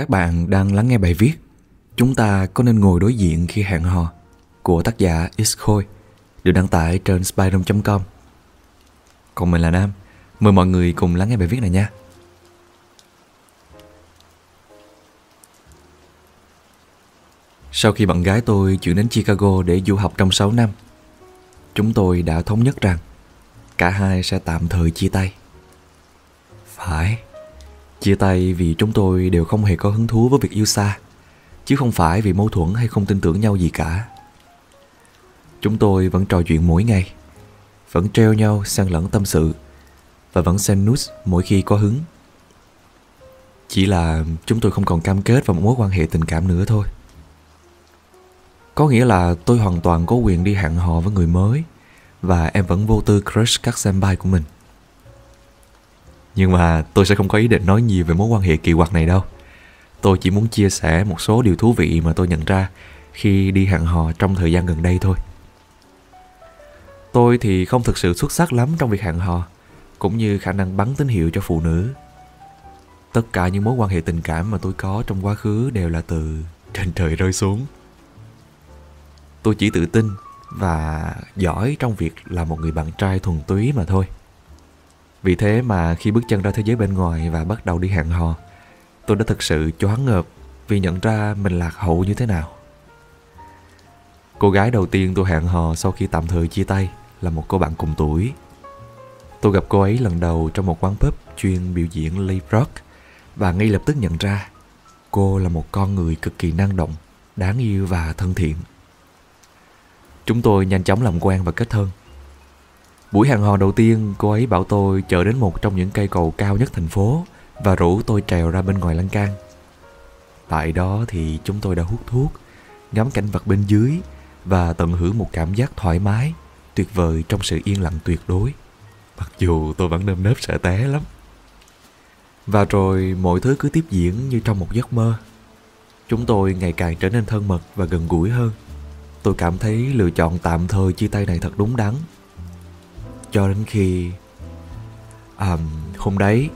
Các bạn đang lắng nghe bài viết Chúng ta có nên ngồi đối diện khi hẹn hò của tác giả X Khôi, được đăng tải trên spyroom.com Còn mình là Nam, Mời mọi người cùng lắng nghe bài viết này nha. Sau khi bạn gái tôi chuyển đến Chicago để du học trong 6 năm, Chúng tôi đã thống nhất rằng Cả hai sẽ tạm thời chia tay. Phải. Chia tay vì chúng tôi đều không hề có hứng thú với việc yêu xa, Chứ không phải vì mâu thuẫn hay không tin tưởng nhau gì cả. Chúng tôi vẫn trò chuyện mỗi ngày, Vẫn treo nhau sang lẫn tâm sự, Và vẫn xem nút mỗi khi có hứng. Chỉ là chúng tôi không còn cam kết vào một mối quan hệ tình cảm nữa thôi. Có nghĩa là tôi hoàn toàn có quyền đi hẹn hò với người mới, Và em vẫn vô tư crush các senpai của mình nhưng mà tôi sẽ không có ý định nói nhiều về mối quan hệ kỳ quặc này đâu. Tôi chỉ muốn chia sẻ một số điều thú vị mà tôi nhận ra khi đi hẹn hò trong thời gian gần đây thôi. Tôi thì không thực sự xuất sắc lắm trong việc hẹn hò, cũng như khả năng bắn tín hiệu cho phụ nữ. Tất cả những mối quan hệ tình cảm mà tôi có trong quá khứ đều là từ trên trời rơi xuống. Tôi chỉ tự tin và giỏi trong việc là một người bạn trai thuần túy mà thôi. Vì thế mà khi bước chân ra thế giới bên ngoài và bắt đầu đi hẹn hò, tôi đã thực sự choáng ngợp vì nhận ra mình lạc hậu như thế nào. Cô gái đầu tiên tôi hẹn hò sau khi tạm thời chia tay là một cô bạn cùng tuổi. Tôi gặp cô ấy lần đầu trong một quán pub chuyên biểu diễn live rock và ngay lập tức nhận ra cô là một con người cực kỳ năng động, đáng yêu và thân thiện. Chúng tôi nhanh chóng làm quen và kết thân. Buổi hẹn hò đầu tiên, cô ấy bảo tôi chở đến một trong những cây cầu cao nhất thành phố và rủ tôi trèo ra bên ngoài lan can. Tại đó thì chúng tôi đã hút thuốc, ngắm cảnh vật bên dưới và tận hưởng một cảm giác thoải mái, tuyệt vời trong sự yên lặng tuyệt đối. Mặc dù tôi vẫn nơm nớp sợ té lắm. Và rồi mọi thứ cứ tiếp diễn như trong một giấc mơ. Chúng tôi ngày càng trở nên thân mật và gần gũi hơn. Tôi cảm thấy lựa chọn tạm thời chia tay này thật đúng đắn cho đến khi à, hôm đấy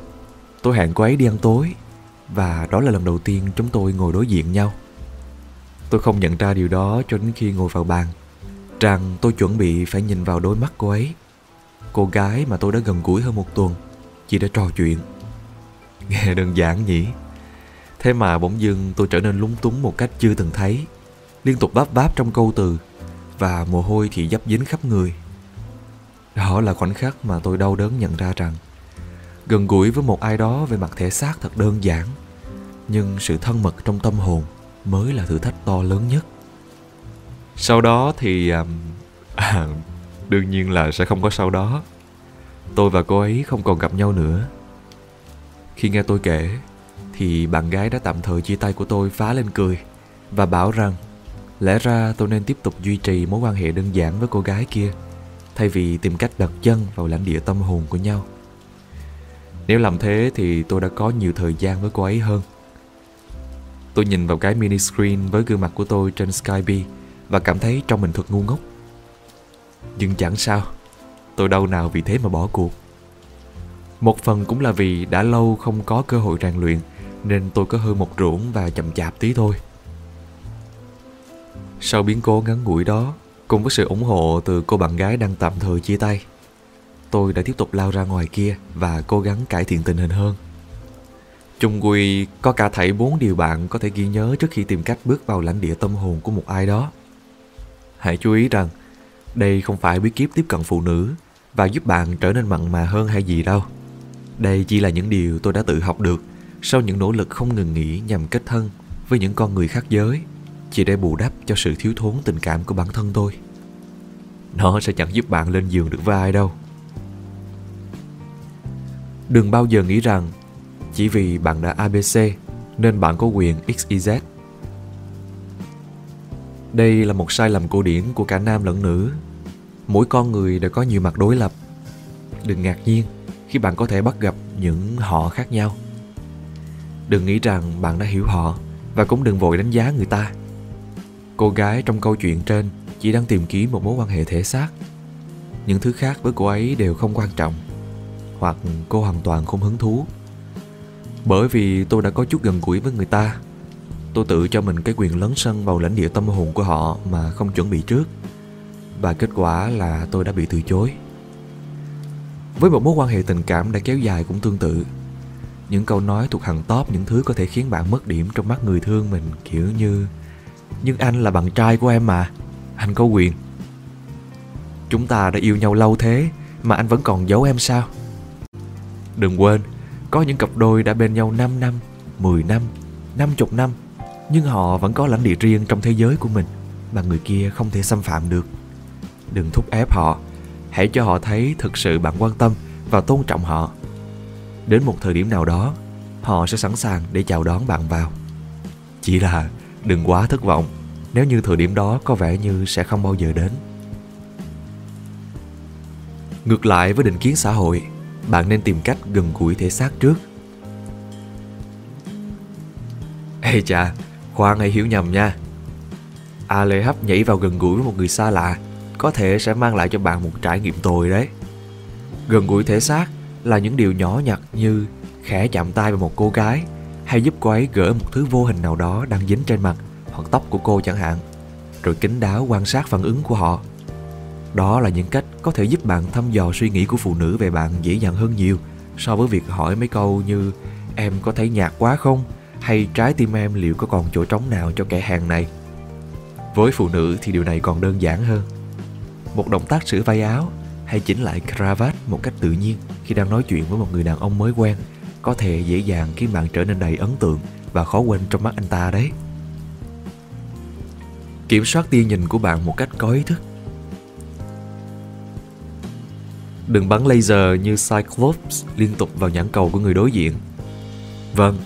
tôi hẹn cô ấy đi ăn tối và đó là lần đầu tiên chúng tôi ngồi đối diện nhau. Tôi không nhận ra điều đó cho đến khi ngồi vào bàn rằng tôi chuẩn bị phải nhìn vào đôi mắt cô ấy. Cô gái mà tôi đã gần gũi hơn một tuần chỉ để trò chuyện. Nghe đơn giản nhỉ? Thế mà bỗng dưng tôi trở nên lúng túng một cách chưa từng thấy. Liên tục bắp báp trong câu từ và mồ hôi thì dấp dính khắp người đó là khoảnh khắc mà tôi đau đớn nhận ra rằng gần gũi với một ai đó về mặt thể xác thật đơn giản nhưng sự thân mật trong tâm hồn mới là thử thách to lớn nhất. Sau đó thì à, đương nhiên là sẽ không có sau đó. Tôi và cô ấy không còn gặp nhau nữa. Khi nghe tôi kể thì bạn gái đã tạm thời chia tay của tôi phá lên cười và bảo rằng lẽ ra tôi nên tiếp tục duy trì mối quan hệ đơn giản với cô gái kia thay vì tìm cách đặt chân vào lãnh địa tâm hồn của nhau. Nếu làm thế thì tôi đã có nhiều thời gian với cô ấy hơn. Tôi nhìn vào cái mini screen với gương mặt của tôi trên Skype và cảm thấy trong mình thật ngu ngốc. Nhưng chẳng sao, tôi đâu nào vì thế mà bỏ cuộc. Một phần cũng là vì đã lâu không có cơ hội rèn luyện nên tôi có hơi một ruộng và chậm chạp tí thôi. Sau biến cố ngắn ngủi đó, Cùng với sự ủng hộ từ cô bạn gái đang tạm thời chia tay, Tôi đã tiếp tục lao ra ngoài kia và cố gắng cải thiện tình hình hơn. Chung quy có cả thảy bốn điều bạn có thể ghi nhớ trước khi tìm cách bước vào lãnh địa tâm hồn của một ai đó. Hãy chú ý rằng, đây không phải bí kíp tiếp cận phụ nữ và giúp bạn trở nên mặn mà hơn hay gì đâu. Đây chỉ là những điều tôi đã tự học được sau những nỗ lực không ngừng nghỉ nhằm kết thân với những con người khác giới chỉ để bù đắp cho sự thiếu thốn tình cảm của bản thân tôi. Nó sẽ chẳng giúp bạn lên giường được với ai đâu. Đừng bao giờ nghĩ rằng chỉ vì bạn đã abc nên bạn có quyền xyz đây là một sai lầm cổ điển của cả nam lẫn nữ. Mỗi con người đều có nhiều mặt đối lập. Đừng ngạc nhiên khi bạn có thể bắt gặp những họ khác nhau. Đừng nghĩ rằng bạn đã hiểu họ và cũng đừng vội đánh giá người ta. Cô gái trong câu chuyện trên chỉ đang tìm kiếm một mối quan hệ thể xác. Những thứ khác với cô ấy đều không quan trọng, hoặc cô hoàn toàn không hứng thú. Bởi vì tôi đã có chút gần gũi với người ta Tôi tự cho mình cái quyền lấn sân vào lãnh địa tâm hồn của họ mà không chuẩn bị trước Và kết quả là tôi đã bị từ chối Với một mối quan hệ tình cảm đã kéo dài cũng tương tự Những câu nói thuộc hàng top những thứ có thể khiến bạn mất điểm trong mắt người thương mình Kiểu như nhưng anh là bạn trai của em mà. Anh có quyền. Chúng ta đã yêu nhau lâu thế, Mà anh vẫn còn giấu em sao? Đừng quên, Có những cặp đôi đã bên nhau 5 năm 10 năm 50 năm, Nhưng họ vẫn có lãnh địa riêng trong thế giới của mình, Mà người kia không thể xâm phạm được. Đừng thúc ép họ, Hãy cho họ thấy thực sự bạn quan tâm Và tôn trọng họ. Đến một thời điểm nào đó, Họ sẽ sẵn sàng để chào đón bạn vào. Chỉ là đừng quá thất vọng Nếu như thời điểm đó có vẻ như sẽ không bao giờ đến Ngược lại với định kiến xã hội, bạn nên tìm cách gần gũi thể xác trước. Ê chà, khoan hãy hiểu nhầm nha. A Lê Hấp nhảy vào gần gũi với một người xa lạ có thể sẽ mang lại cho bạn một trải nghiệm tồi đấy. Gần gũi thể xác là những điều nhỏ nhặt như khẽ chạm tay vào một cô gái hay giúp cô ấy gỡ một thứ vô hình nào đó đang dính trên mặt hoặc tóc của cô chẳng hạn, rồi kính đáo quan sát phản ứng của họ đó là những cách có thể giúp bạn thăm dò suy nghĩ của phụ nữ về bạn dễ dàng hơn nhiều so với việc hỏi mấy câu như, em có thấy nhạt quá không hay, trái tim em liệu có còn chỗ trống nào cho kẻ hàng này. Với phụ nữ thì điều này còn đơn giản hơn. Một động tác sửa vai áo hay chỉnh lại cravat một cách tự nhiên khi đang nói chuyện với một người đàn ông mới quen có thể dễ dàng khiến bạn trở nên đầy ấn tượng và khó quên trong mắt anh ta đấy. Kiểm soát tia nhìn của bạn một cách có ý thức Đừng bắn laser như Cyclops liên tục vào nhãn cầu của người đối diện. Vâng,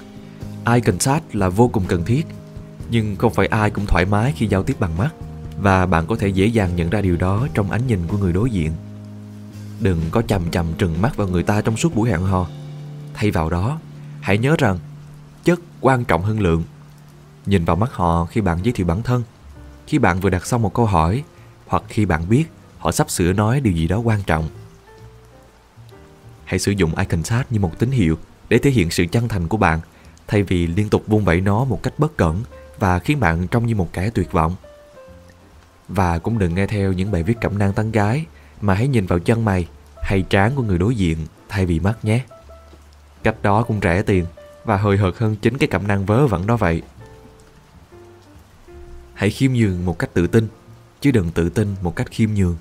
eye contact là vô cùng cần thiết, nhưng không phải ai cũng thoải mái khi giao tiếp bằng mắt và bạn có thể dễ dàng nhận ra điều đó trong ánh nhìn của người đối diện. Đừng có chầm chầm trừng mắt vào người ta trong suốt buổi hẹn hò. Thay vào đó, hãy nhớ rằng chất quan trọng hơn lượng. Nhìn vào mắt họ khi bạn giới thiệu bản thân, khi bạn vừa đặt xong một câu hỏi hoặc khi bạn biết họ sắp sửa nói điều gì đó quan trọng. Hãy sử dụng icon chat như một tín hiệu để thể hiện sự chân thành của bạn thay vì liên tục vung vẩy nó một cách bất cẩn và khiến bạn trông như một kẻ tuyệt vọng. Và cũng đừng nghe theo những bài viết cẩm nang tán gái mà hãy nhìn vào chân mày hay trán của người đối diện thay vì mắt nhé. Cách đó cũng rẻ tiền và hời hợt hơn chính cái cẩm năng vớ vẩn đó vậy. Hãy khiêm nhường một cách tự tin, chứ đừng tự tin một cách khiêm nhường.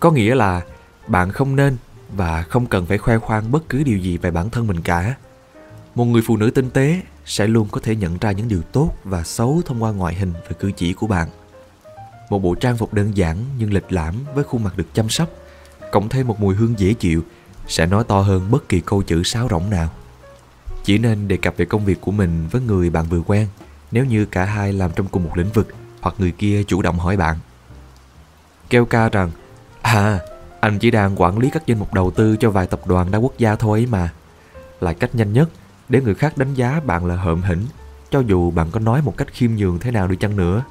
Có nghĩa là bạn không nên và không cần phải khoe khoang bất cứ điều gì về bản thân mình cả. Một người phụ nữ tinh tế sẽ luôn có thể nhận ra những điều tốt và xấu thông qua ngoại hình và cử chỉ của bạn. Một bộ trang phục đơn giản nhưng lịch lãm với khuôn mặt được chăm sóc, cộng thêm một mùi hương dễ chịu sẽ nói to hơn bất kỳ câu chữ sáo rỗng nào. Chỉ nên đề cập về công việc của mình với người bạn vừa quen nếu như cả hai làm trong cùng một lĩnh vực hoặc người kia chủ động hỏi bạn. Kêu ca rằng, à, anh chỉ đang quản lý các danh mục đầu tư cho vài tập đoàn đa quốc gia thôi ấy mà. Là cách nhanh nhất để người khác đánh giá bạn là hợm hĩnh, cho dù bạn có nói một cách khiêm nhường thế nào đi chăng nữa.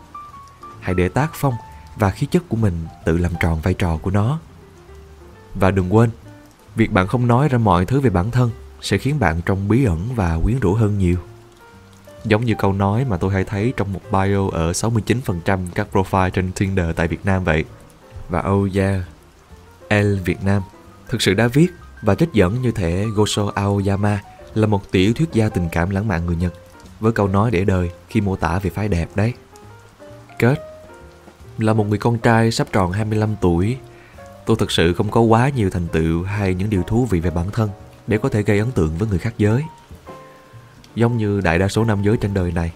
Hãy để tác phong và khí chất của mình tự làm tròn vai trò của nó. Và đừng quên, việc bạn không nói ra mọi thứ về bản thân sẽ khiến bạn trông bí ẩn và quyến rũ hơn nhiều. Giống như câu nói mà tôi hay thấy trong một bio ở 69% các profile trên Tinder tại Việt Nam vậy. Và oh yeah, L Việt Nam thực sự đã viết và trích dẫn như thể Gosho Aoyama là một tiểu thuyết gia tình cảm lãng mạn người Nhật với câu nói để đời khi mô tả về phái đẹp đấy. Kết Là một người con trai sắp tròn 25 tuổi, tôi thực sự không có quá nhiều thành tựu hay những điều thú vị về bản thân để có thể gây ấn tượng với người khác giới. Giống như đại đa số nam giới trên đời này,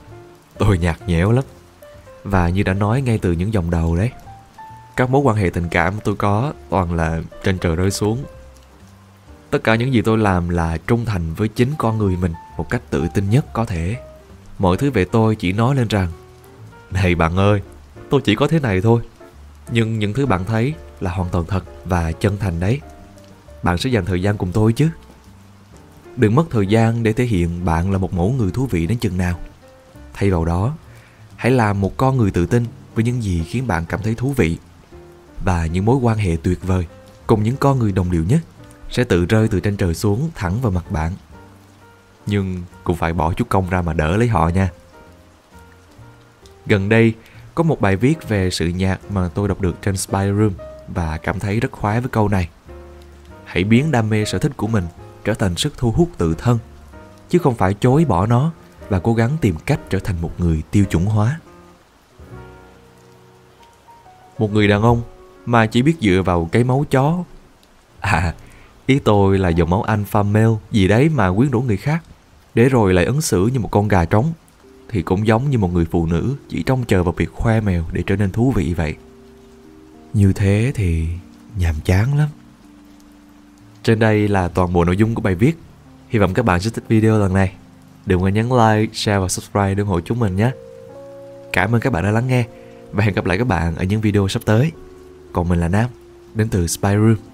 tôi nhạt nhẽo lắm. Và như đã nói ngay từ những dòng đầu đấy, các mối quan hệ tình cảm tôi có toàn là trên trời rơi xuống tất cả những gì tôi làm là trung thành với chính con người mình một cách tự tin nhất có thể mọi thứ về tôi chỉ nói lên rằng này bạn ơi tôi chỉ có thế này thôi nhưng những thứ bạn thấy là hoàn toàn thật và chân thành đấy bạn sẽ dành thời gian cùng tôi chứ đừng mất thời gian để thể hiện bạn là một mẫu người thú vị đến chừng nào thay vào đó hãy làm một con người tự tin với những gì khiến bạn cảm thấy thú vị và những mối quan hệ tuyệt vời cùng những con người đồng điệu nhất sẽ tự rơi từ trên trời xuống thẳng vào mặt bạn. nhưng cũng phải bỏ chút công ra mà đỡ lấy họ nha. Gần đây, có một bài viết về sự nhạc mà tôi đọc được trên Spy Room và cảm thấy rất khoái với câu này. Hãy biến đam mê sở thích của mình trở thành sức thu hút tự thân, chứ không phải chối bỏ nó và cố gắng tìm cách trở thành một người tiêu chuẩn hóa. Một người đàn ông mà chỉ biết dựa vào cái máu chó. À, ý tôi là dòng máu alpha male gì đấy mà quyến rũ người khác, để rồi lại ứng xử như một con gà trống thì cũng giống như một người phụ nữ chỉ trông chờ vào việc khoe mèo để trở nên thú vị vậy. Như thế thì nhàm chán lắm. Trên đây là toàn bộ nội dung của bài viết. Hy vọng các bạn sẽ thích video lần này. Đừng quên nhấn like, share và subscribe để ủng hộ chúng mình nhé. Cảm ơn các bạn đã lắng nghe và hẹn gặp lại các bạn ở những video sắp tới. Còn mình là Nam, đến từ Spy Room.